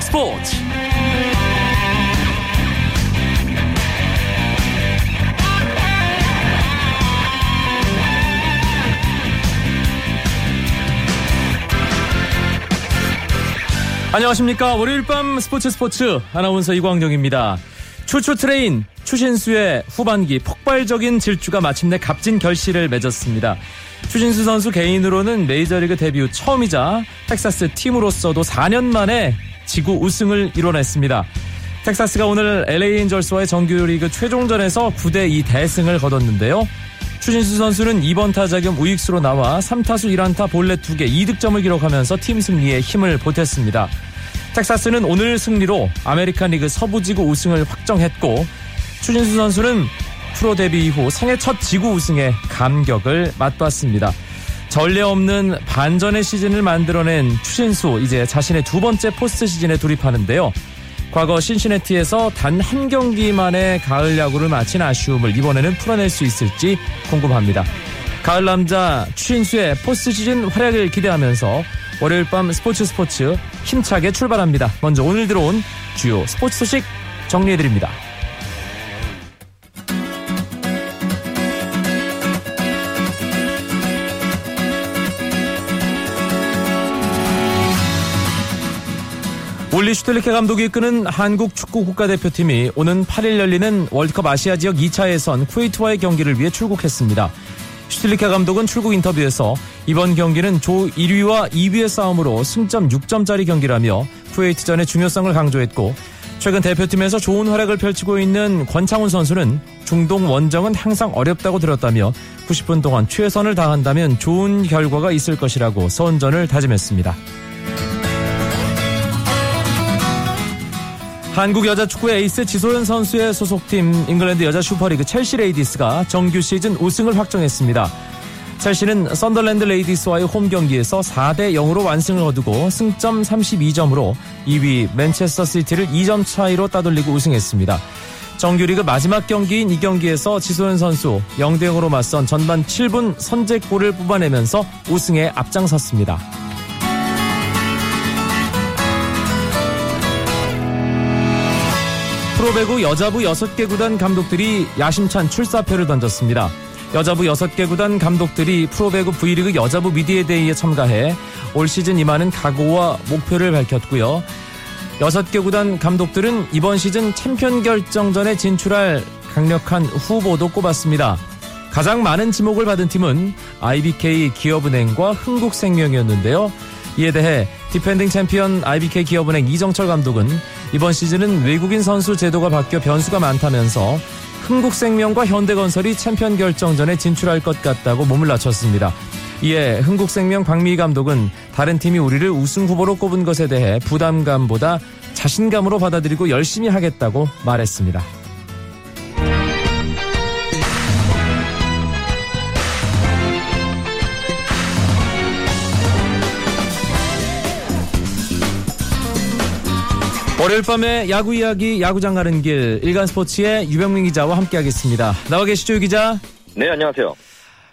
스포츠. 안녕하십니까. 월요일 밤 스포츠 스포츠 아나운서 이광정입니다 추추 트레인 추신수의 후반기 폭발적인 질주가 마침내 값진 결실을 맺었습니다. 추신수 선수 개인으로는 메이저리그 데뷔 후 처음이자 텍사스 팀으로서도 4년 만에 지구 우승을 이뤄냈습니다. 텍사스가 오늘 LA 엔젤스와의 정규리그 최종전에서 9대2 대승을 거뒀는데요. 추신수 선수는 2번 타자 겸 우익수로 나와 3타수 1안타 볼넷 2개 2득점을 기록하면서 팀 승리에 힘을 보탰습니다. 텍사스는 오늘 승리로 아메리칸 리그 서부지구 우승을 확정했고 추신수 선수는 프로 데뷔 이후 생애 첫 지구 우승에 감격을 맛봤습니다. 전례 없는 반전의 시즌을 만들어낸 추신수 이제 자신의 두 번째 포스트 시즌에 돌입하는데요. 과거 신시내티에서 단 한 경기만의 가을 야구를 마친 아쉬움을 이번에는 풀어낼 수 있을지 궁금합니다. 가을 남자 추신수의 포스트 시즌 활약을 기대하면서 월요일 밤 스포츠 스포츠 힘차게 출발합니다. 먼저 오늘 들어온 주요 스포츠 소식 정리해드립니다. 올리 슈텔리케 감독이 이끄는 한국 축구 국가대표팀이 오는 8일 열리는 월드컵 아시아 지역 2차 예선 쿠웨이트와의 경기를 위해 출국했습니다. 슈틸리케 감독은 출국 인터뷰에서 이번 경기는 조 1위와 2위의 싸움으로 승점 6점짜리 경기라며 쿠웨이트전의 중요성을 강조했고 최근 대표팀에서 좋은 활약을 펼치고 있는 권창훈 선수는 중동 원정은 항상 어렵다고 들었다며 90분 동안 최선을 다한다면 좋은 결과가 있을 것이라고 선전을 다짐했습니다. 한국 여자 축구 에이스 지소연 선수의 소속팀 잉글랜드 여자 슈퍼리그 첼시 레이디스가 정규 시즌 우승을 확정했습니다. 첼시는 썬더랜드 레이디스와의 홈 경기에서 4대 0으로 완승을 거두고 승점 32점으로 2위 맨체스터 시티를 2점 차이로 따돌리고 우승했습니다. 정규리그 마지막 경기인 이 경기에서 지소연 선수 0대 0으로 맞선 전반 7분 선제골을 뽑아내면서 우승에 앞장섰습니다. 프로배구 여자부 6개 구단 감독들이 야심찬 출사표를 던졌습니다. 여자부 6개 구단 감독들이 프로배구 V리그 여자부 미디어데이에 참가해 올 시즌 임하는 각오와 목표를 밝혔고요. 6개 구단 감독들은 이번 시즌 챔피언 결정전에 진출할 강력한 후보도 꼽았습니다. 가장 많은 지목을 받은 팀은 IBK 기업은행과 흥국생명이었는데요. 이에 대해 디펜딩 챔피언 IBK 기업은행 이정철 감독은 이번 시즌은 외국인 선수 제도가 바뀌어 변수가 많다면서 흥국생명과 현대건설이 챔피언 결정전에 진출할 것 같다고 몸을 낮췄습니다. 이에 흥국생명 박미 감독은 다른 팀이 우리를 우승 후보로 꼽은 것에 대해 부담감보다 자신감으로 받아들이고 열심히 하겠다고 말했습니다. 월요일 밤에 야구 이야기 야구장 가는 길 일간 스포츠의 유병민 기자와 함께하겠습니다. 나와 계시죠, 유 기자? 네, 안녕하세요.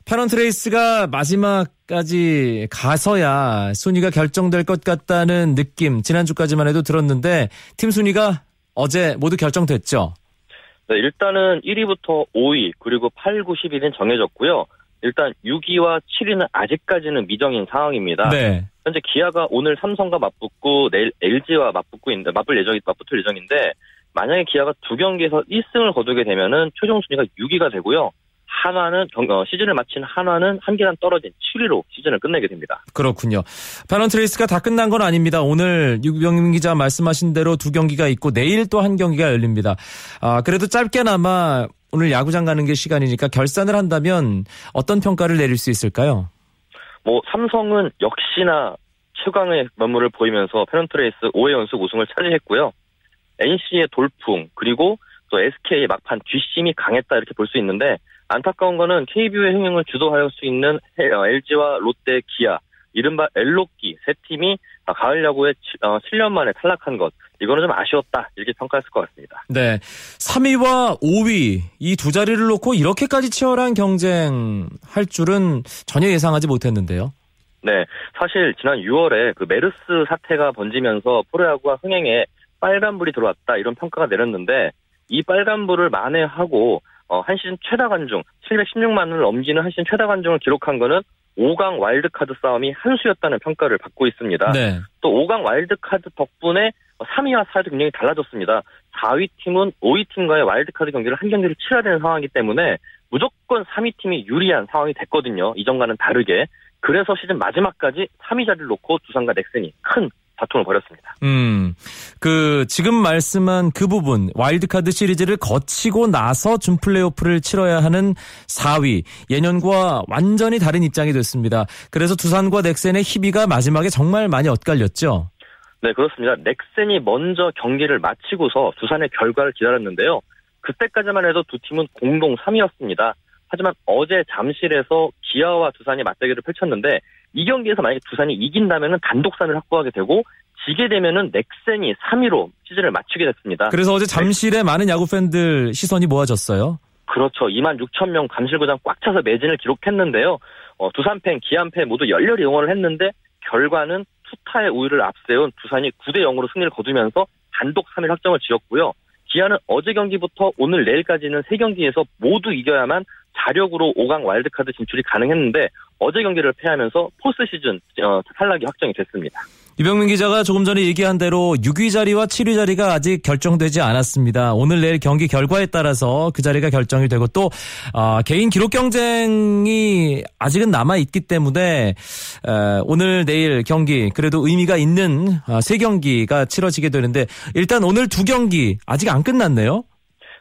패넌트 레이스가 마지막까지 가서야 순위가 결정될 것 같다는 느낌 지난주까지만 해도 들었는데 팀 순위가 어제 모두 결정됐죠? 네, 일단은 1위부터 5위 그리고 8, 9, 10위는 정해졌고요. 일단 6위와 7위는 아직까지는 미정인 상황입니다. 네. 현재 기아가 오늘 삼성과 맞붙고 내일 LG와 맞붙고 있는데 맞붙을 예정이 맞붙을 예정인데 만약에 기아가 두 경기에서 1승을 거두게 되면은 최종 순위가 6위가 되고요. 한화는 어, 시즌을 마친 한화는 한 계단 떨어진 7위로 시즌을 끝내게 됩니다. 그렇군요. 패넌트 레이스가 다 끝난 건 아닙니다. 오늘 유병민 기자 말씀하신 대로 두 경기가 있고 내일 또 한 경기가 열립니다. 아, 그래도 짧게나마 오늘 야구장 가는 길 시간이니까 결산을 한다면 어떤 평가를 내릴 수 있을까요? 뭐 삼성은 역시나 최강의 면모를 보이면서 페넌트 레이스 5회 연속 우승을 차지했고요. NC의 돌풍 그리고 또 SK의 막판 뒷심이 강했다 이렇게 볼 수 있는데 안타까운 거는 KBO의 흥행을 주도할 수 있는 LG와 어, 롯데, 기아 이른바 엘롯기 세 팀이 가을 야구에 7년 어, 만에 탈락한 것 이거는 좀 아쉬웠다 이렇게 평가했을 것 같습니다. 네, 3위와 5위 이 두 자리를 놓고 이렇게까지 치열한 경쟁 할 줄은 전혀 예상하지 못했는데요. 네, 사실 지난 6월에 그 메르스 사태가 번지면서 프로야구가 흥행에 빨간불이 들어왔다 이런 평가가 내렸는데 이 빨간불을 만회하고 어, 한 시즌 최다 관중 716만을 넘기는 한 시즌 최다 관중을 기록한 거는 5강 와일드카드 싸움이 한 수였다는 평가를 받고 있습니다. 네. 또 5강 와일드카드 덕분에 3위와 4위도 굉장히 달라졌습니다. 4위 팀은 5위 팀과의 와일드카드 경기를 한 경기를 치러야 되는 상황이기 때문에 무조건 3위 팀이 유리한 상황이 됐거든요. 이전과는 다르게. 그래서 시즌 마지막까지 3위 자리를 놓고 두산과 넥센이 큰 다툼을 벌였습니다. 음, 그 지금 말씀한 그 부분 와일드카드 시리즈를 거치고 나서 준 플레이오프를 치러야 하는 4위 예년과 완전히 다른 입장이 됐습니다. 그래서 두산과 넥센의 희비가 마지막에 정말 많이 엇갈렸죠. 네, 그렇습니다. 넥센이 먼저 경기를 마치고서 두산의 결과를 기다렸는데요. 그때까지만 해도 두 팀은 공동 3위였습니다. 하지만 어제 잠실에서 기아와 두산이 맞대결을 펼쳤는데 이 경기에서 만약에 두산이 이긴다면 단독 3위를 확보하게 되고 지게 되면은 넥센이 3위로 시즌을 마치게 됐습니다. 그래서 어제 잠실에 많은 야구 팬들 시선이 모아졌어요. 그렇죠. 2만 6천 명 잠실구장 꽉 차서 매진을 기록했는데요. 어, 두산 팬, 기안 팬 모두 열렬히 응원을 했는데 결과는 투타의 우위를 앞세운 두산이 9대 0으로 승리를 거두면서 단독 3위 확정을 지었고요. 기아는 어제 경기부터 오늘 내일까지는 3경기에서 모두 이겨야만 자력으로 5강 와일드카드 진출이 가능했는데 어제 경기를 패하면서 포스트 시즌 어, 탈락이 확정이 됐습니다. 유병민 기자가 조금 전에 얘기한 대로 6위 자리와 7위 자리가 아직 결정되지 않았습니다. 오늘 내일 경기 결과에 따라서 그 자리가 결정이 되고 또 어, 개인 기록 경쟁이 아직은 남아 있기 때문에 에, 오늘 내일 경기 그래도 의미가 있는 어, 세 경기가 치러지게 되는데 일단 오늘 두 경기 아직 안 끝났네요.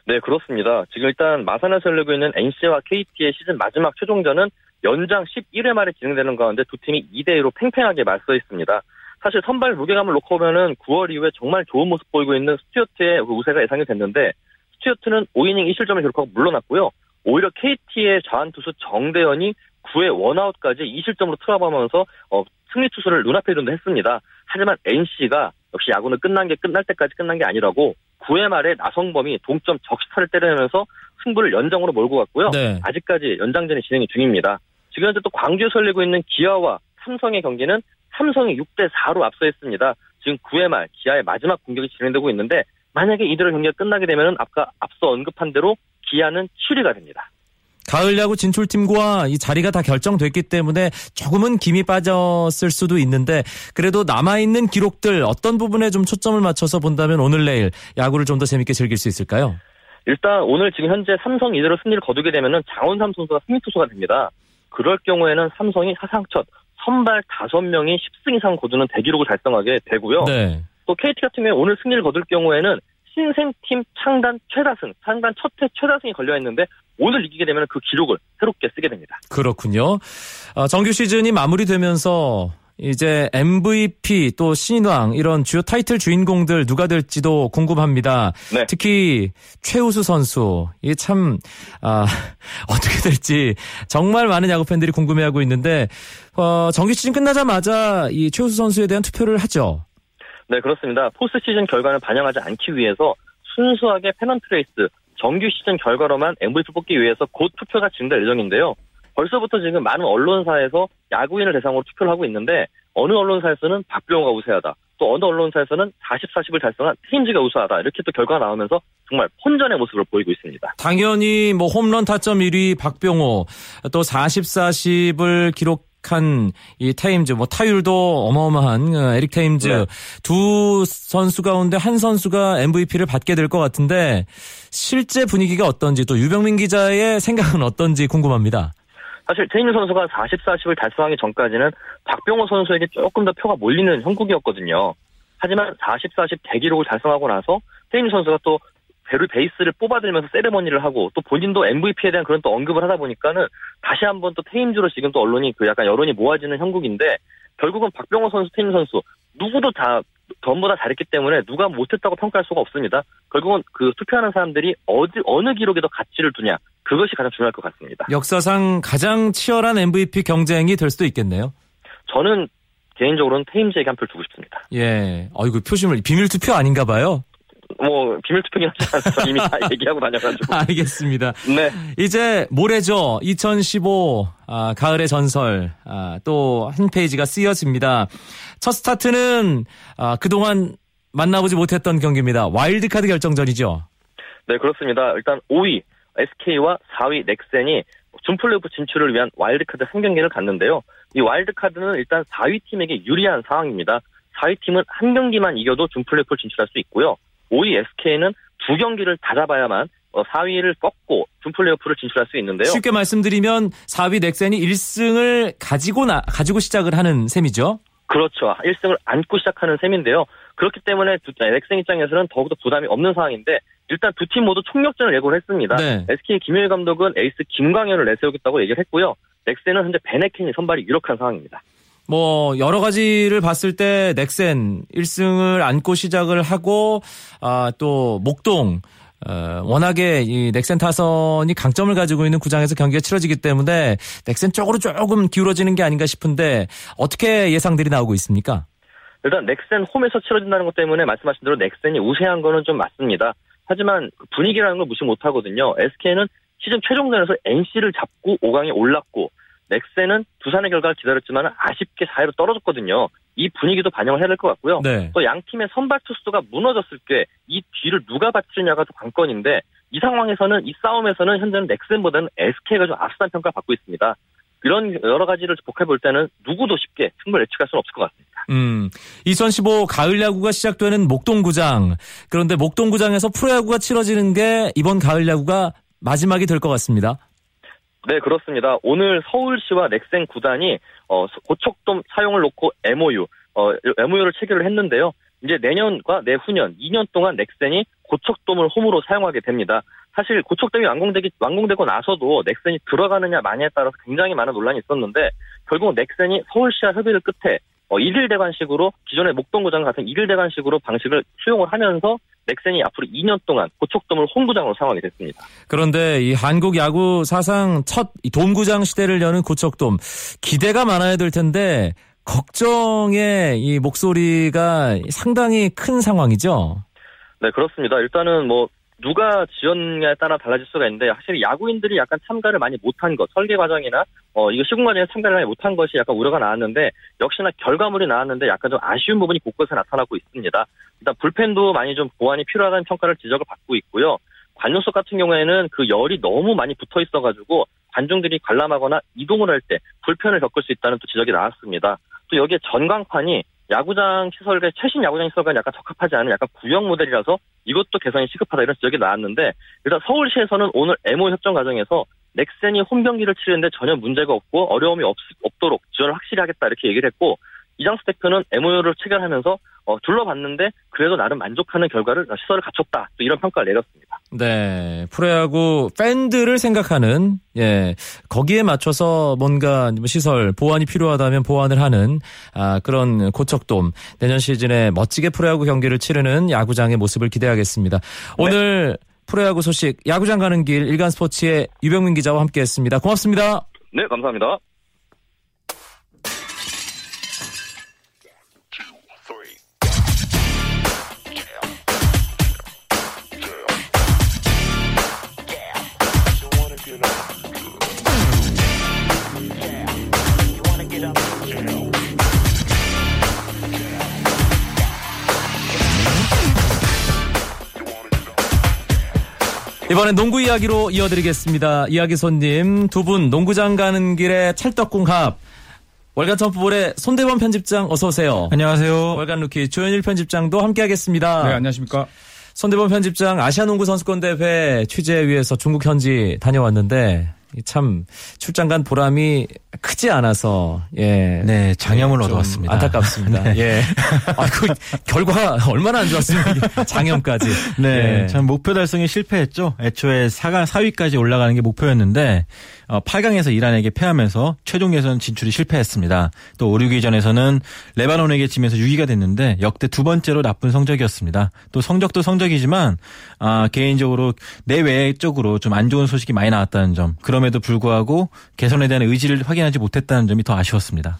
네, 그렇습니다. 지금 일단 마산에서 열리고 있는 NC와 KT의 시즌 마지막 최종전은 연장 11회 말에 진행되는 가운데 두 팀이 2대2로 팽팽하게 맞서 있습니다. 사실 선발 무게감을 놓고 보면은 9월 이후에 정말 좋은 모습 보이고 있는 스튜어트의 그 우세가 예상이 됐는데 스튜어트는 5이닝 2실점을 기록하고 물러났고요. 오히려 KT의 자완투수 정대현이 9회 원아웃까지 2실점으로 트라우마하면서 어, 승리 투수를 눈앞에 둔도 했습니다. 하지만 NC가 역시 야구는 끝난 게 끝날 때까지 끝난 게 아니라고 9회 말에 나성범이 동점 적시타를 때리면서 승부를 연장으로 몰고 갔고요. 네. 아직까지 연장전이 진행이 중입니다. 지금 현재 또 광주에서 열리고 있는 기아와 삼성의 경기는 삼성이 6대 4로 앞서 있습니다. 지금 9회 말 기아의 마지막 공격이 진행되고 있는데 만약에 이들의 경기가 끝나게 되면 아까 앞서 언급한 대로 기아는 7위가 됩니다. 가을 야구 진출팀과 이 자리가 다 결정됐기 때문에 조금은 김이 빠졌을 수도 있는데 그래도 남아있는 기록들 어떤 부분에 좀 초점을 맞춰서 본다면 오늘 내일 야구를 좀 더 재밌게 즐길 수 있을까요? 일단 오늘 지금 현재 삼성 이대로 승리를 거두게 되면 장원삼 선수가 승리 투수가 됩니다. 그럴 경우에는 삼성이 사상 첫 선발 5명이 10승 이상 거두는 대기록을 달성하게 되고요. 네. 또 KT 같은 경우에 오늘 승리를 거둘 경우에는 신생팀 창단 최다승, 창단 첫 해 최다승이 걸려있는데 오늘 이기게 되면 그 기록을 새롭게 쓰게 됩니다. 그렇군요. 어, 정규 시즌이 마무리되면서 이제 MVP 또 신인왕 이런 주요 타이틀 주인공들 누가 될지도 궁금합니다. 네. 특히 최우수 선수 이게 참 아, 어떻게 될지 정말 많은 야구 팬들이 궁금해하고 있는데 어, 정규 시즌 끝나자마자 이 최우수 선수에 대한 투표를 하죠. 네 그렇습니다. 포스트 시즌 결과를 반영하지 않기 위해서 순수하게 페넌트레이스 정규 시즌 결과로만 MVP 뽑기 위해서 곧 투표가 진행될 예정인데요. 벌써부터 지금 많은 언론사에서 야구인을 대상으로 투표를 하고 있는데 어느 언론사에서는 박병호가 우세하다. 또 어느 언론사에서는 40, 40을 달성한 테임즈가 우세하다. 이렇게 또 결과가 나오면서 정말 혼전의 모습을 보이고 있습니다. 당연히 뭐 홈런 타점 1위 박병호, 또 40, 40을 기록 한 이 테임즈, 뭐 타율도 어마어마한 어, 에릭 테임즈 네. 두 선수 가운데 한 선수가 MVP를 받게 될 것 같은데 실제 분위기가 어떤지 또 유병민 기자의 생각은 어떤지 궁금합니다. 사실 테임즈 선수가 40, 40을 달성하기 전까지는 박병호 선수에게 조금 더 표가 몰리는 형국이었거든요. 하지만 40, 40 대기록을 달성하고 나서 테임즈 선수가 또 베르 베이스를 뽑아들면서 세레머니를 하고 또 본인도 MVP에 대한 그런 또 언급을 하다 보니까는 다시 한번 또 테임즈로 지금 또 언론이 그 약간 여론이 모아지는 형국인데 결국은 박병호 선수, 테임즈 선수 누구도 다 전부 다 잘했기 때문에 누가 못했다고 평가할 수가 없습니다. 결국은 그 투표하는 사람들이 어디 어느 기록에 더 가치를 두냐 그것이 가장 중요할 것 같습니다. 역사상 가장 치열한 MVP 경쟁이 될 수도 있겠네요. 저는 개인적으로는 테임즈에게 한표 두고 싶습니다. 예. 어이구 표심을 비밀 투표 아닌가 봐요. 뭐 비밀 투표긴 하지만 이미 다 얘기하고 다녀가지고. 알겠습니다. 네. 이제 모레죠. 2015 아, 가을의 전설 아, 또 한 페이지가 쓰여집니다. 첫 스타트는 아, 그동안 만나보지 못했던 경기입니다. 와일드카드 결정전이죠. 네, 그렇습니다. 일단 5위 SK와 4위 넥센이 준플레이오프 진출을 위한 와일드카드 한 경기를 갖는데요. 이 와일드카드는 일단 4위 팀에게 유리한 상황입니다. 4위 팀은 한 경기만 이겨도 준플레이오프 진출할 수 있고요. 5위 SK는 두 경기를 다 잡아야만 4위를 어, 꺾고 준플레이오프를 진출할 수 있는데요. 쉽게 말씀드리면 4위 넥센이 1승을 가지고 나, 가지고 시작을 하는 셈이죠. 그렇죠. 1승을 안고 시작하는 셈인데요. 그렇기 때문에 넥센 입장에서는 더욱더 부담이 없는 상황인데 일단 두 팀 모두 총력전을 예고를 했습니다. 네. SK 김일 감독은 에이스 김광현을 내세우겠다고 얘기를 했고요. 넥센은 현재 베네켄이 선발이 유력한 상황입니다. 뭐 여러 가지를 봤을 때 넥센 1승을 안고 시작을 하고 아, 또 목동 어, 워낙에 이 넥센 타선이 강점을 가지고 있는 구장에서 경기가 치러지기 때문에 넥센 쪽으로 조금 기울어지는 게 아닌가 싶은데 어떻게 예상들이 나오고 있습니까? 일단 넥센 홈에서 치러진다는 것 때문에 말씀하신 대로 넥센이 우세한 거는 좀 맞습니다. 하지만 그 분위기라는 걸 무시 못 하거든요. SK는 시즌 최종전에서 NC를 잡고 5강에 올랐고 넥센은 두산의 결과를 기다렸지만 아쉽게 4위로 떨어졌거든요. 이 분위기도 반영을 해야 될 것 같고요. 네. 또양 팀의 선발 투수가 무너졌을 때 이 뒤를 누가 받치느냐가 또 관건인데 이 상황에서는 이 싸움에서는 현재는 넥센보다는 SK가 좀 앞선 평가 받고 있습니다. 이런 여러 가지를 복합해 볼 때는 누구도 쉽게 승부를 예측할 수는 없을 것 같습니다. 음, 2015 가을 야구가 시작되는 목동구장. 그런데 목동구장에서 프로야구가 치러지는 게 이번 가을 야구가 마지막이 될 것 같습니다. 네, 그렇습니다. 오늘 서울시와 넥센 구단이 어, 고척돔 사용을 놓고 MOU, 어, MOU를 체결을 했는데요. 이제 내년과 내후년 2년 동안 넥센이 고척돔을 홈으로 사용하게 됩니다. 사실 고척돔이 완공되기 완공되고 나서도 넥센이 들어가느냐 마냐에 따라서 굉장히 많은 논란이 있었는데 결국 넥센이 서울시와 협의를 끝에 어, 1일 대관식으로 기존의 목동구장 같은 1일 대관식으로 방식을 수용을 하면서 넥센이 앞으로 2년 동안 고척돔을 홈구장으로 사용하게 됐습니다. 그런데 이 한국 야구 사상 첫 돔구장 시대를 여는 고척돔 기대가 많아야 될 텐데 걱정의 이 목소리가 상당히 큰 상황이죠. 네, 그렇습니다. 일단은 뭐 누가 지었냐에 따라 달라질 수가 있는데 확실히 야구인들이 약간 참가를 많이 못한 것 설계 과정이나 어 이거 시공 과정에 참가를 많이 못한 것이 약간 우려가 나왔는데 역시나 결과물이 나왔는데 약간 좀 아쉬운 부분이 곳곳에 나타나고 있습니다. 일단 불펜도 많이 좀 보완이 필요하다는 평가를 지적을 받고 있고요. 관중석 같은 경우에는 그 열이 너무 많이 붙어 있어가지고 관중들이 관람하거나 이동을 할 때 불편을 겪을 수 있다는 또 지적이 나왔습니다. 또 여기에 전광판이 야구장 시설과 최신 야구장 시설과 약간 적합하지 않은 약간 구형 모델이라서 이것도 개선이 시급하다 이런 지적이 나왔는데 일단 서울시에서는 오늘 MO 협정 과정에서 넥센이 홈 경기를 치르는데 전혀 문제가 없고 어려움이 없, 없도록 지원을 확실히 하겠다 이렇게 얘기를 했고 이장수 대표는 MOU를 체결하면서 어, 둘러봤는데 그래도 나름 만족하는 결과를 시설을 갖췄다. 또 이런 평가를 내렸습니다. 네, 프로야구 팬들을 생각하는 예 거기에 맞춰서 뭔가 뭐 시설 보완이 필요하다면 보완을 하는 아, 그런 고척돔 내년 시즌에 멋지게 프로야구 경기를 치르는 야구장의 모습을 기대하겠습니다. 오늘 네. 프로야구 소식 야구장 가는 길 일간 스포츠의 유병민 기자와 함께했습니다. 고맙습니다. 네, 감사합니다. 이번엔 농구 이야기로 이어드리겠습니다. 이야기 손님 두 분 농구장 가는 길에 찰떡궁합 월간 점프볼의 손대범 편집장 어서 오세요. 안녕하세요. 월간 루키 조현일 편집장도 함께하겠습니다. 네 안녕하십니까. 손대범 편집장 아시아농구 선수권 대회 취재 위해서 중국 현지 다녀왔는데 참 출장 간 보람이 크지 않아서 예. 네, 장염을 얻어왔습니다. 안타깝습니다. 네. 예. 아, 그 결과 얼마나 안 좋았습니까? 장염까지. 네, 예. 참 목표 달성에 실패했죠. 애초에 4강 4위까지 올라가는 게 목표였는데 어, 8강에서 이란에게 패하면서 최종 예선 진출이 실패했습니다. 또 5, 6위전에서는 레바논에게 지면서 6위가 됐는데 역대 두 번째로 나쁜 성적이었습니다. 또 성적도 성적이지만 아, 개인적으로 내외적으로 좀 안 좋은 소식이 많이 나왔다는 점. 그럼에도 불구하고 개선에 대한 의지를 확인하지 못했다는 점이 더 아쉬웠습니다.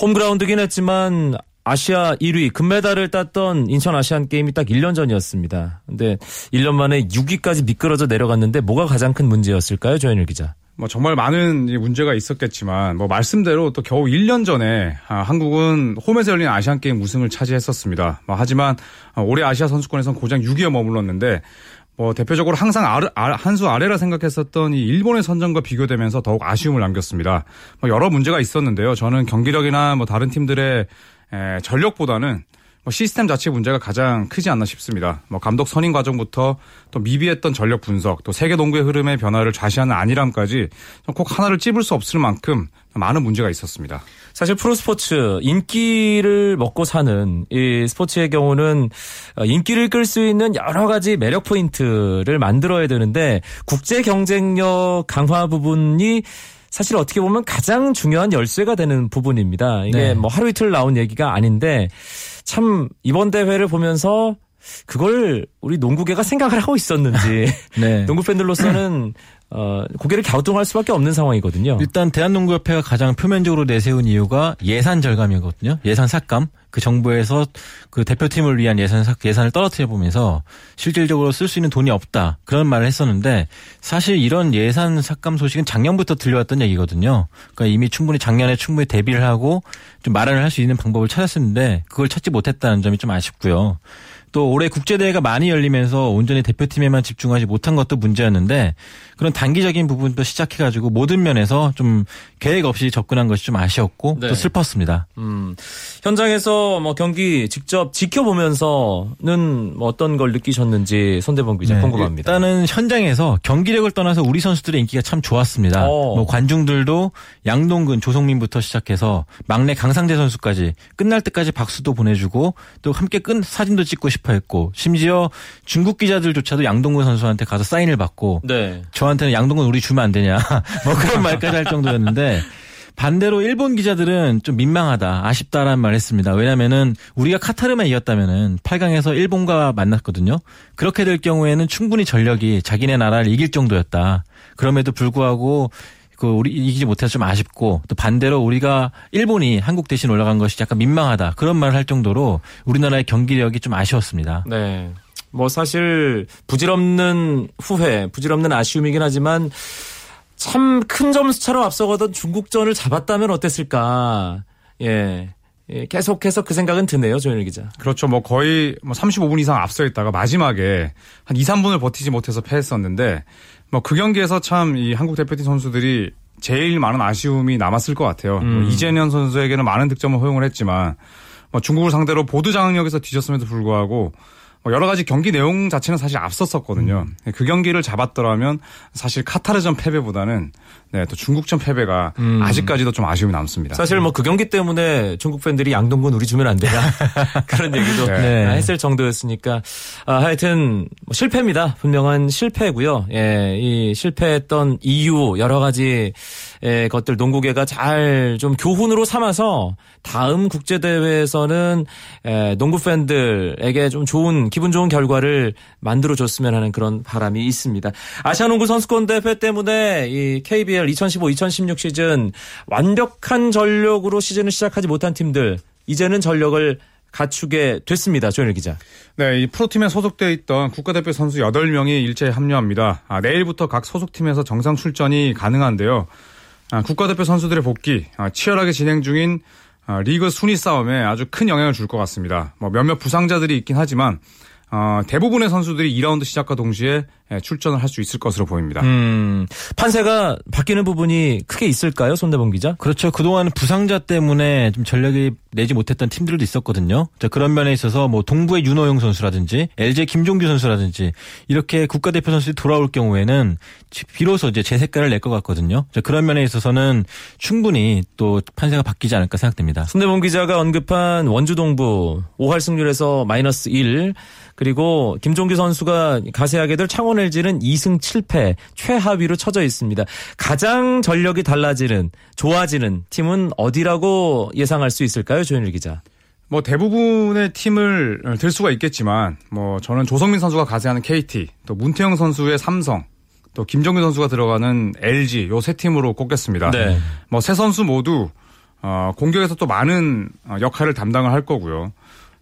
홈그라운드긴 했지만 아시아 1위 금메달을 땄던 인천 아시안 게임이 딱 1년 전이었습니다. 근데 1년 만에 6위까지 미끄러져 내려갔는데 뭐가 가장 큰 문제였을까요, 조현일 기자? 뭐 정말 많은 문제가 있었겠지만 뭐 말씀대로 또 겨우 1년 전에 아, 한국은 홈에서 열린 아시안 게임 우승을 차지했었습니다. 뭐 하지만 올해 아시아 선수권에선 고장 6위에 머물렀는데 뭐 대표적으로 항상 아르, 한수 아래라 생각했었던 이 일본의 선전과 비교되면서 더욱 아쉬움을 남겼습니다. 뭐 여러 문제가 있었는데요. 저는 경기력이나 뭐 다른 팀들의 에, 전력보다는 뭐 시스템 자체 문제가 가장 크지 않나 싶습니다. 뭐 감독 선임 과정부터 또 미비했던 전력 분석, 또 세계 농구의 흐름의 변화를 좌시하는 안일함까지 꼭 하나를 찝을 수 없을 만큼 많은 문제가 있었습니다. 사실 프로스포츠 인기를 먹고 사는 이 스포츠의 경우는 인기를 끌 수 있는 여러 가지 매력 포인트를 만들어야 되는데 국제 경쟁력 강화 부분이 사실 어떻게 보면 가장 중요한 열쇠가 되는 부분입니다. 이게 네. 뭐 하루 이틀 나온 얘기가 아닌데 참 이번 대회를 보면서 그걸 우리 농구계가 생각을 하고 있었는지 네. 농구 팬들로서는 어, 고개를 갸우뚱할 수밖에 없는 상황이거든요. 일단 대한농구협회가 가장 표면적으로 내세운 이유가 예산 절감이거든요. 예산 삭감. 그 정부에서 그 대표팀을 위한 예산 예산을 떨어뜨려 보면서 실질적으로 쓸 수 있는 돈이 없다 그런 말을 했었는데 사실 이런 예산 삭감 소식은 작년부터 들려왔던 얘기거든요. 그러니까 이미 충분히 작년에 충분히 대비를 하고 좀 마련을 할 수 있는 방법을 찾았었는데 그걸 찾지 못했다는 점이 좀 아쉽고요. 또 올해 국제대회가 많이 열리면서 온전히 대표팀에만 집중하지 못한 것도 문제였는데 그런 단기적인 부분도 시작해가지고 모든 면에서 좀 계획 없이 접근한 것이 좀 아쉬웠고 네. 또 슬펐습니다. 음, 현장에서 뭐 경기 직접 지켜보면서는 뭐 어떤 걸 느끼셨는지 손대범 기자 네, 궁금합니다. 일단은 현장에서 경기력을 떠나서 우리 선수들의 인기가 참 좋았습니다. 어. 뭐 관중들도 양동근, 조성민부터 시작해서 막내 강상재 선수까지 끝날 때까지 박수도 보내주고 또 함께 끈 사진도 찍고 싶어 했고 심지어 중국 기자들조차도 양동근 선수한테 가서 사인을 받고 네. 저한테는 양동근 우리 주면 안 되냐 뭐 그런 말까지 할 정도였는데 반대로 일본 기자들은 좀 민망하다, 아쉽다라는 말 했습니다. 왜냐면은 우리가 카타르만 이겼다면은 8강에서 일본과 만났거든요. 그렇게 될 경우에는 충분히 전력이 자기네 나라를 이길 정도였다. 그럼에도 불구하고 그 우리 이기지 못해서 좀 아쉽고 또 반대로 우리가 일본이 한국 대신 올라간 것이 약간 민망하다 그런 말을 할 정도로 우리나라의 경기력이 좀 아쉬웠습니다. 네. 뭐 사실 부질없는 후회, 부질없는 아쉬움이긴 하지만 참 큰 점수 차로 앞서가던 중국전을 잡았다면 어땠을까. 예. 예, 계속해서 그 생각은 드네요, 조현일 기자. 그렇죠. 뭐 거의 뭐 35분 이상 앞서 있다가 마지막에 한 2, 3분을 버티지 못해서 패했었는데 뭐 그 경기에서 참 이 한국 대표팀 선수들이 제일 많은 아쉬움이 남았을 것 같아요. 뭐 음. 뭐 이재현 선수에게는 많은 득점을 허용을 했지만 뭐 중국을 상대로 보드 장악력에서 뒤졌음에도 불구하고 뭐 여러 가지 경기 내용 자체는 사실 앞섰었거든요. 음. 그 경기를 잡았더라면 사실 카타르전 패배보다는 네, 또 중국전 패배가 음. 아직까지도 좀 아쉬움이 남습니다. 사실 뭐 그 경기 때문에 중국 팬들이 양동근 우리 주면 안 되냐 그런 얘기도 네. 했을 정도였으니까 아, 하여튼 뭐 실패입니다. 분명한 실패고요. 예, 이 실패했던 이유 여러 가지 예, 것들 농구계가 잘 좀 교훈으로 삼아서 다음 국제 대회에서는 예, 농구 팬들에게 좀 좋은 기분 좋은 결과를 만들어 줬으면 하는 그런 바람이 있습니다. 아시아 농구 선수권 대회 때문에 이 KBL 2015-2016 시즌 완벽한 전력으로 시즌을 시작하지 못한 팀들 이제는 전력을 갖추게 됐습니다. 조현일 기자. 네, 이 프로팀에 소속되어 있던 국가대표 선수 8명이 일제에 합류합니다. 아, 내일부터 각 소속팀에서 정상 출전이 가능한데요. 아, 국가대표 선수들의 복귀, 아, 치열하게 진행 중인 아, 리그 순위 싸움에 아주 큰 영향을 줄 것 같습니다. 뭐 몇몇 부상자들이 있긴 하지만 어, 대부분의 선수들이 2라운드 시작과 동시에 예, 출전을 할 수 있을 것으로 보입니다. 음, 판세가 바뀌는 부분이 크게 있을까요, 손대범 기자? 그렇죠. 그동안 부상자 때문에 좀 전력이 내지 못했던 팀들도 있었거든요. 자, 그런 면에 있어서 뭐 동부의 윤호영 선수라든지 LG 김종규 선수라든지 이렇게 국가대표 선수들이 돌아올 경우에는 비로소 이제 제 색깔을 낼 것 같거든요. 자, 그런 면에 있어서는 충분히 또 판세가 바뀌지 않을까 생각됩니다. 손대범 기자가 언급한 원주 동부 5할 승률에서 마이너스 1 그리고 김종규 선수가 가세하게 될 창원 LG는 2승 7패 최하위로 처져 있습니다. 가장 전력이 달라지는 좋아지는 팀은 어디라고 예상할 수 있을까요, 조현일 기자? 뭐 대부분의 팀을 들 수가 있겠지만 뭐 저는 조성민 선수가 가세하는 KT 또 문태영 선수의 삼성 또 김정규 선수가 들어가는 LG 요 세 팀으로 꼽겠습니다. 네. 뭐세 선수 모두 어, 공격에서 또 많은 어, 역할을 담당을 할 거고요.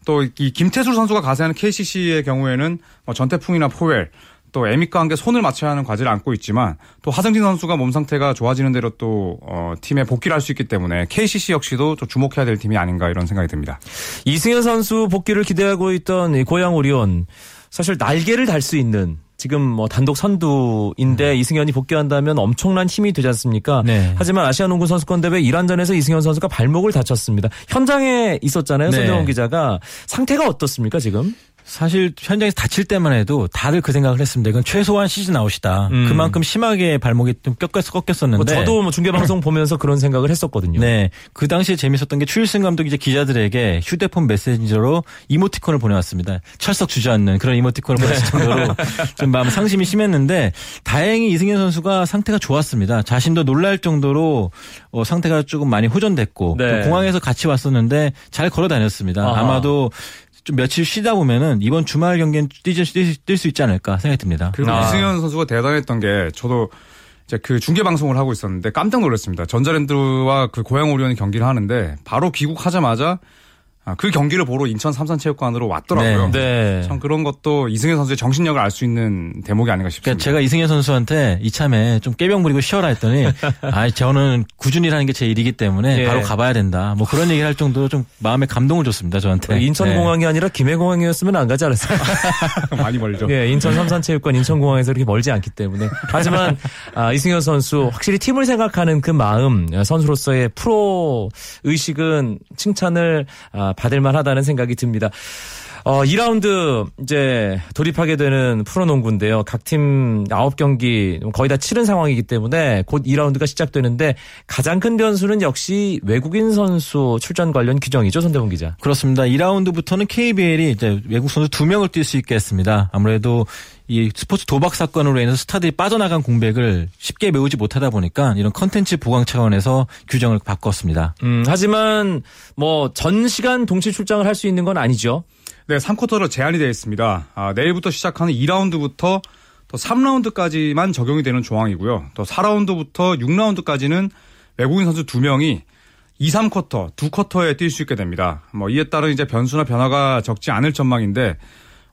또 이 김태술 선수가 가세하는 KCC의 경우에는 뭐 전태풍이나 포웰 또 에믹과 함께 손을 맞춰야 하는 과제를 안고 있지만 또 하승진 선수가 몸 상태가 좋아지는 대로 또 어, 팀에 복귀를 할 수 있기 때문에 KCC 역시도 좀 주목해야 될 팀이 아닌가 이런 생각이 듭니다. 이승현 선수 복귀를 기대하고 있던 이 고양 오리온 사실 날개를 달 수 있는 지금 뭐 단독 선두인데 이승현이 복귀한다면 엄청난 힘이 되지 않습니까? 네. 하지만 아시아 농구 선수권 대회 1안전에서 이승현 선수가 발목을 다쳤습니다. 현장에 있었잖아요. 네. 손대원 기자가 상태가 어떻습니까 지금? 사실 현장에서 다칠 때만 해도 다들 그 생각을 했습니다. 이건 최소한 시즌 아웃이다. 음. 그만큼 심하게 발목이 좀 꺾였, 꺾였었는데. 뭐 저도 뭐 중계 방송 보면서 그런 생각을 했었거든요. 네. 그 당시에 재밌었던 게 추일승 감독이 이제 기자들에게 휴대폰 메시지로 이모티콘을 보내왔습니다. 철석 주저앉는 그런 이모티콘을 네. 보냈을 정도로 좀 마음 상심이 심했는데 다행히 이승현 선수가 상태가 좋았습니다. 자신도 놀랄 정도로 어, 상태가 조금 많이 호전됐고 네. 또 공항에서 같이 왔었는데 잘 걸어 다녔습니다. 아마도 좀 며칠 쉬다 보면은 이번 주말 경기는 뛸수 있지 않을까 생각이 듭니다. 그리고 아. 이승현 선수가 대단했던 게 저도 이제 그 중계 방송을 하고 있었는데 깜짝 놀랐습니다. 전자랜드와 그 고양 오리온이 경기를 하는데 바로 귀국하자마자 아, 그 경기를 보러 인천 삼산체육관으로 왔더라고요. 네. 참 그런 것도 이승현 선수의 정신력을 알 수 있는 대목이 아닌가 그러니까 싶습니다. 제가 이승현 선수한테 이참에 좀 깨병 부리고 쉬어라 했더니 아 저는 꾸준히라는 게 제 일이기 때문에 예. 바로 가봐야 된다. 뭐 그런 얘기를 할 정도로 좀 마음에 감동을 줬습니다 저한테. 네. 인천공항이 아니라 김해공항이었으면 안 가지 않았어요. 많이 멀죠. 예, 인천 삼산체육관 인천공항에서 그렇게 멀지 않기 때문에. 하지만 아, 이승현 선수 확실히 팀을 생각하는 그 마음, 선수로서의 프로 의식은 칭찬을 아, 받을 만 하다는 생각이 듭니다. 어, 2라운드 이제 돌입하게 되는 프로농구인데요. 각 팀 9경기 거의 다 치른 상황이기 때문에 곧 2라운드가 시작되는데 가장 큰 변수는 역시 외국인 선수 출전 관련 규정이죠. 손대본 기자. 그렇습니다. 2라운드부터는 KBL이 이제 외국 선수 두 명을 뛸 수 있게 했습니다. 아무래도 이 스포츠 도박 사건으로 인해서 스타들이 빠져나간 공백을 쉽게 메우지 못하다 보니까 이런 컨텐츠 보강 차원에서 규정을 바꿨습니다. 음, 하지만 뭐 전 시간 동시 출장을 할 수 있는 건 아니죠. 네, 3쿼터로 제한이 되어 있습니다. 아, 내일부터 시작하는 2라운드부터 또 3라운드까지만 적용이 되는 조항이고요. 또 4라운드부터 6라운드까지는 외국인 선수 2명이 2, 3쿼터, 2쿼터에 뛸 수 있게 됩니다. 뭐 이에 따른 이제 변수나 변화가 적지 않을 전망인데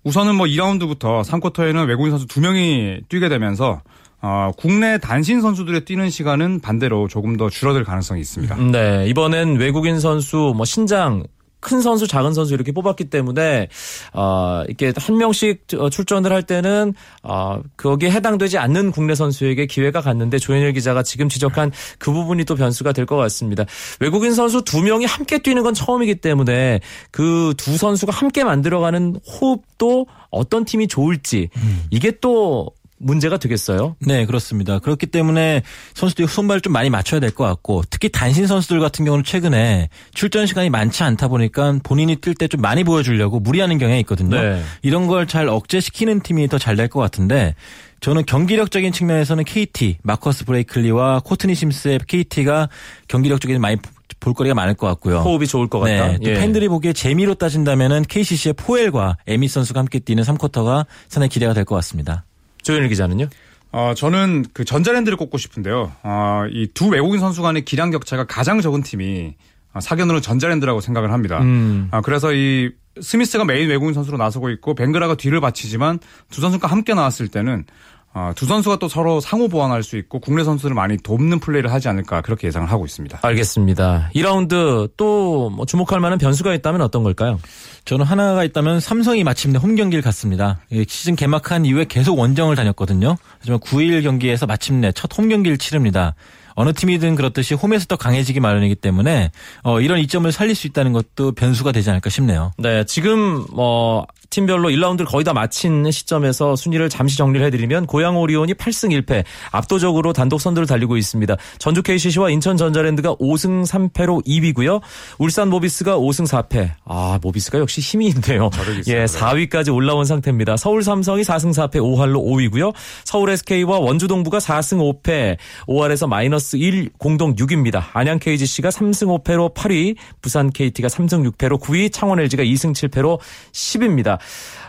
우선은 뭐 2라운드부터 3쿼터에는 외국인 선수 2명이 뛰게 되면서 어, 국내 단신 선수들의 뛰는 시간은 반대로 조금 더 줄어들 가능성이 있습니다. 네, 이번엔 외국인 선수 뭐 신장 큰 선수, 작은 선수 이렇게 뽑았기 때문에 어 이렇게 한 명씩 출전을 할 때는 어 거기에 해당되지 않는 국내 선수에게 기회가 갔는데 조현일 기자가 지금 지적한 그 부분이 또 변수가 될 것 같습니다. 외국인 선수 두 명이 함께 뛰는 건 처음이기 때문에 그 두 선수가 함께 만들어가는 호흡도 어떤 팀이 좋을지 이게 또 문제가 되겠어요. 네, 그렇습니다. 그렇기 때문에 선수들이 손발을 좀 많이 맞춰야 될 것 같고 특히 단신 선수들 같은 경우는 최근에 출전 시간이 많지 않다 보니까 본인이 뛸 때 좀 많이 보여주려고 무리하는 경향이 있거든요. 네. 이런 걸 잘 억제시키는 팀이 더 잘 될 것 같은데 저는 경기력적인 측면에서는 KT, 마커스 블레이클리와 코트니 심스의 KT가 경기력 쪽에 많이 볼거리가 많을 것 같고요. 호흡이 좋을 것 같다. 네, 또 예. 팬들이 보기에 재미로 따진다면은 KCC의 포웰과 에밋 선수가 함께 뛰는 3쿼터가 상당히 기대가 될 것 같습니다. 조현일 기자는요? 어, 저는 그 전자랜드를 꼽고 싶은데요. 어, 이 두 외국인 선수 간의 기량 격차가 가장 적은 팀이 어, 사견으로 전자랜드라고 생각을 합니다. 음. 아, 그래서 이 스미스가 메인 외국인 선수로 나서고 있고 뱅그라가 뒤를 받치지만 두 선수가 함께 나왔을 때는 어, 두 선수가 또 서로 상호 보완할 수 있고 국내 선수를 많이 돕는 플레이를 하지 않을까 그렇게 예상을 하고 있습니다. 알겠습니다. 2라운드 또 뭐 주목할 만한 변수가 있다면 어떤 걸까요? 저는 하나가 있다면 삼성이 마침내 홈 경기를 갔습니다. 이 시즌 개막한 이후에 계속 원정을 다녔거든요. 하지만 9일 경기에서 마침내 첫 홈 경기를 치릅니다. 어느 팀이든 그렇듯이 홈에서 더 강해지기 마련이기 때문에 어, 이런 이점을 살릴 수 있다는 것도 변수가 되지 않을까 싶네요. 네, 지금 뭐 팀별로 1라운드를 거의 다 마친 시점에서 순위를 잠시 정리를 해드리면 고양 오리온이 8승 1패 압도적으로 단독 선두를 달리고 있습니다. 전주 KCC와 인천 전자랜드가 5승 3패로 2위고요. 울산 모비스가 5승 4패. 아 모비스가 역시 힘이 있네요. 예, 있어요. 4위까지 올라온 상태입니다. 서울 삼성이 4승 4패 5할로 5위고요. 서울 SK와 원주 동부가 4승 5패 5할에서 마이너스 1 공동 6위입니다. 안양 KGC가 3승 5패로 8위, 부산 KT가 3승 6패로 9위, 창원 LG가 2승 7패로 10위입니다.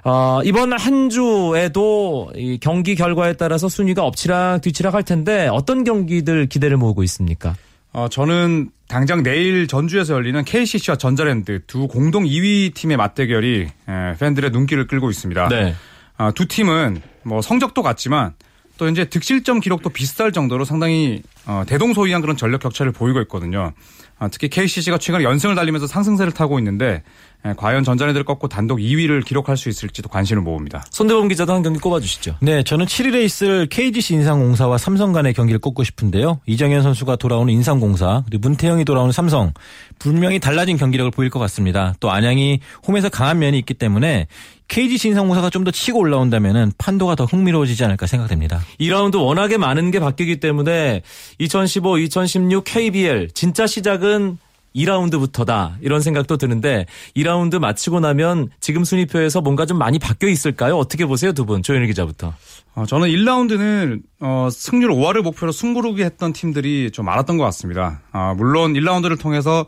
어, 이번 한 주에도 이 경기 결과에 따라서 순위가 엎치락 뒤치락 할 텐데 어떤 경기들 기대를 모으고 있습니까? 어, 저는 당장 내일 전주에서 열리는 KCC와 전자랜드 두 공동 2위 팀의 맞대결이 에, 팬들의 눈길을 끌고 있습니다. 네. 아, 두 팀은 뭐 성적도 같지만 또 이제 득실점 기록도 비슷할 정도로 상당히 어, 대동소이한 그런 전력 격차를 보이고 있거든요. 아, 특히 KCC가 최근 연승을 달리면서 상승세를 타고 있는데 에, 과연 전자랜드를 꺾고 단독 2위를 기록할 수 있을지도 관심을 모읍니다. 손대범 기자도 한 경기 꼽아주시죠. 네, 저는 7일에 있을 KGC 인삼공사와 삼성 간의 경기를 꼽고 싶은데요. 이정현 선수가 돌아오는 인삼공사, 그리고 문태영이 돌아오는 삼성. 분명히 달라진 경기력을 보일 것 같습니다. 또 안양이 홈에서 강한 면이 있기 때문에 KGC 인삼공사가 좀 더 치고 올라온다면 판도가 더 흥미로워지지 않을까 생각됩니다. 2라운드 워낙에 많은 게 바뀌기 때문에 2015, 2016 KBL 진짜 시작은 2라운드부터다 이런 생각도 드는데 2라운드 마치고 나면 지금 순위표에서 뭔가 좀 많이 바뀌어 있을까요? 어떻게 보세요 두 분? 조현일 기자부터. 어, 저는 1라운드는 어, 승률 5할을 목표로 승부르기 했던 팀들이 좀 많았던 것 같습니다. 아, 물론 1라운드를 통해서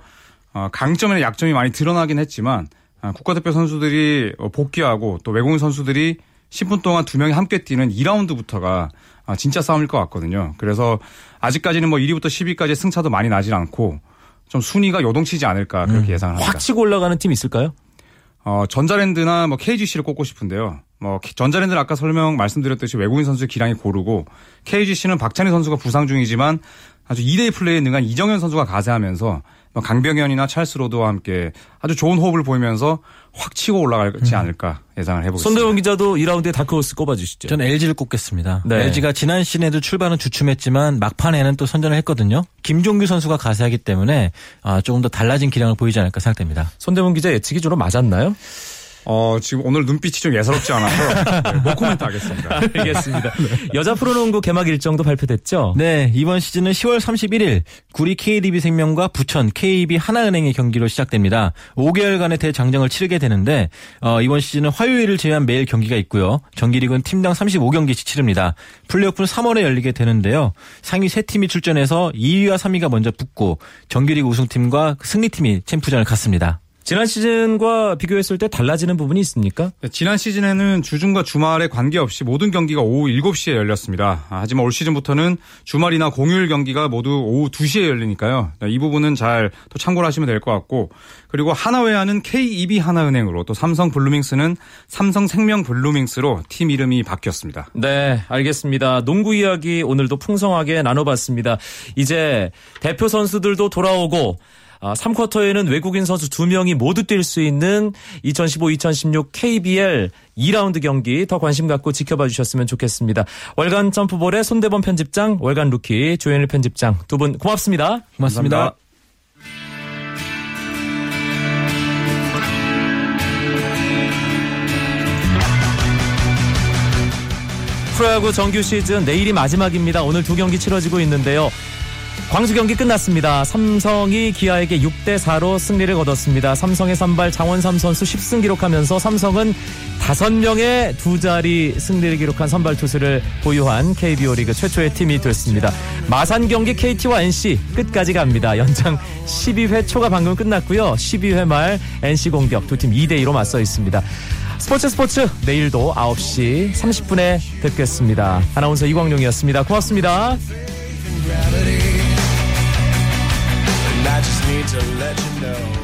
어, 강점이나 약점이 많이 드러나긴 했지만 아, 국가대표 선수들이 어, 복귀하고 또 외국인 선수들이 10분 동안 두 명이 함께 뛰는 2라운드부터가 아, 진짜 싸움일 것 같거든요. 그래서 아직까지는 뭐 1위부터 10위까지 승차도 많이 나질 않고 좀 순위가 요동치지 않을까 그렇게 예상을 합니다. 확 치고 올라가는 팀 있을까요? 어, 전자랜드나 뭐 KGC를 꼽고 싶은데요. 뭐 전자랜드는 아까 설명 말씀드렸듯이 외국인 선수 기량이 고르고 KGC는 박찬희 선수가 부상 중이지만 아주 2대2 플레이에 능한 이정현 선수가 가세하면서 뭐 강병현이나 찰스 로드와 함께 아주 좋은 호흡을 보이면서 확 치고 올라가지 않을까 예상을 해보겠습니다. 손대범 기자도 2라운드에 다크호스 꼽아주시죠. 저는 LG를 꼽겠습니다. 네. LG가 지난 시즌에도 출발은 주춤했지만 막판에는 또 선전을 했거든요. 김종규 선수가 가세하기 때문에 아, 조금 더 달라진 기량을 보이지 않을까 생각됩니다. 손대범 기자 예측이 좀 맞았나요? 어, 지금 오늘 눈빛이 좀 예사롭지 않아서 네, 노 코멘트 하겠습니다. 알겠습니다. 여자 프로농구 개막 일정도 발표됐죠? 네, 이번 시즌은 10월 31일 구리 KDB 생명과 부천 KB 하나은행의 경기로 시작됩니다. 5개월간의 대장정을 치르게 되는데 어, 이번 시즌은 화요일을 제외한 매일 경기가 있고요. 정기리그는 팀당 35경기씩 치릅니다. 플레이오프는 3월에 열리게 되는데요. 상위 3팀이 출전해서 2위와 3위가 먼저 붙고 정기리그 우승팀과 승리팀이 챔프전을 갖습니다. 지난 시즌과 비교했을 때 달라지는 부분이 있습니까? 네, 지난 시즌에는 주중과 주말에 관계없이 모든 경기가 오후 7시에 열렸습니다. 아, 하지만 올 시즌부터는 주말이나 공휴일 경기가 모두 오후 2시에 열리니까요. 네, 이 부분은 잘 또 참고를 하시면 될 것 같고 그리고 하나회와는 KEB 하나은행으로 또 삼성 블루밍스는 삼성 생명 블루밍스로 팀 이름이 바뀌었습니다. 네, 알겠습니다. 농구 이야기 오늘도 풍성하게 나눠봤습니다. 이제 대표 선수들도 돌아오고 아, 3쿼터에는 외국인 선수 2명이 모두 뛸 수 있는 2015-2016 KBL 2라운드 경기 더 관심 갖고 지켜봐 주셨으면 좋겠습니다. 월간 점프볼의 손대범 편집장, 월간 루키 조현일 편집장 두 분 고맙습니다. 고맙습니다. 감사합니다. 프로야구 정규 시즌 내일이 마지막입니다. 오늘 두 경기 치러지고 있는데요. 광주 경기 끝났습니다. 삼성이 기아에게 6대 4로 승리를 거뒀습니다. 삼성의 선발 장원삼 선수 10승 기록하면서 삼성은 5명의 두 자리 승리를 기록한 선발 투수를 보유한 KBO 리그 최초의 팀이 됐습니다. 마산 경기 KT와 NC 끝까지 갑니다. 연장 12회 초가 방금 끝났고요. 12회 말 NC 공격 두 팀 2대 2로 맞서 있습니다. 스포츠 스포츠 내일도 9시 30분에 뵙겠습니다. 아나운서 이광용이었습니다. 고맙습니다. To let you know.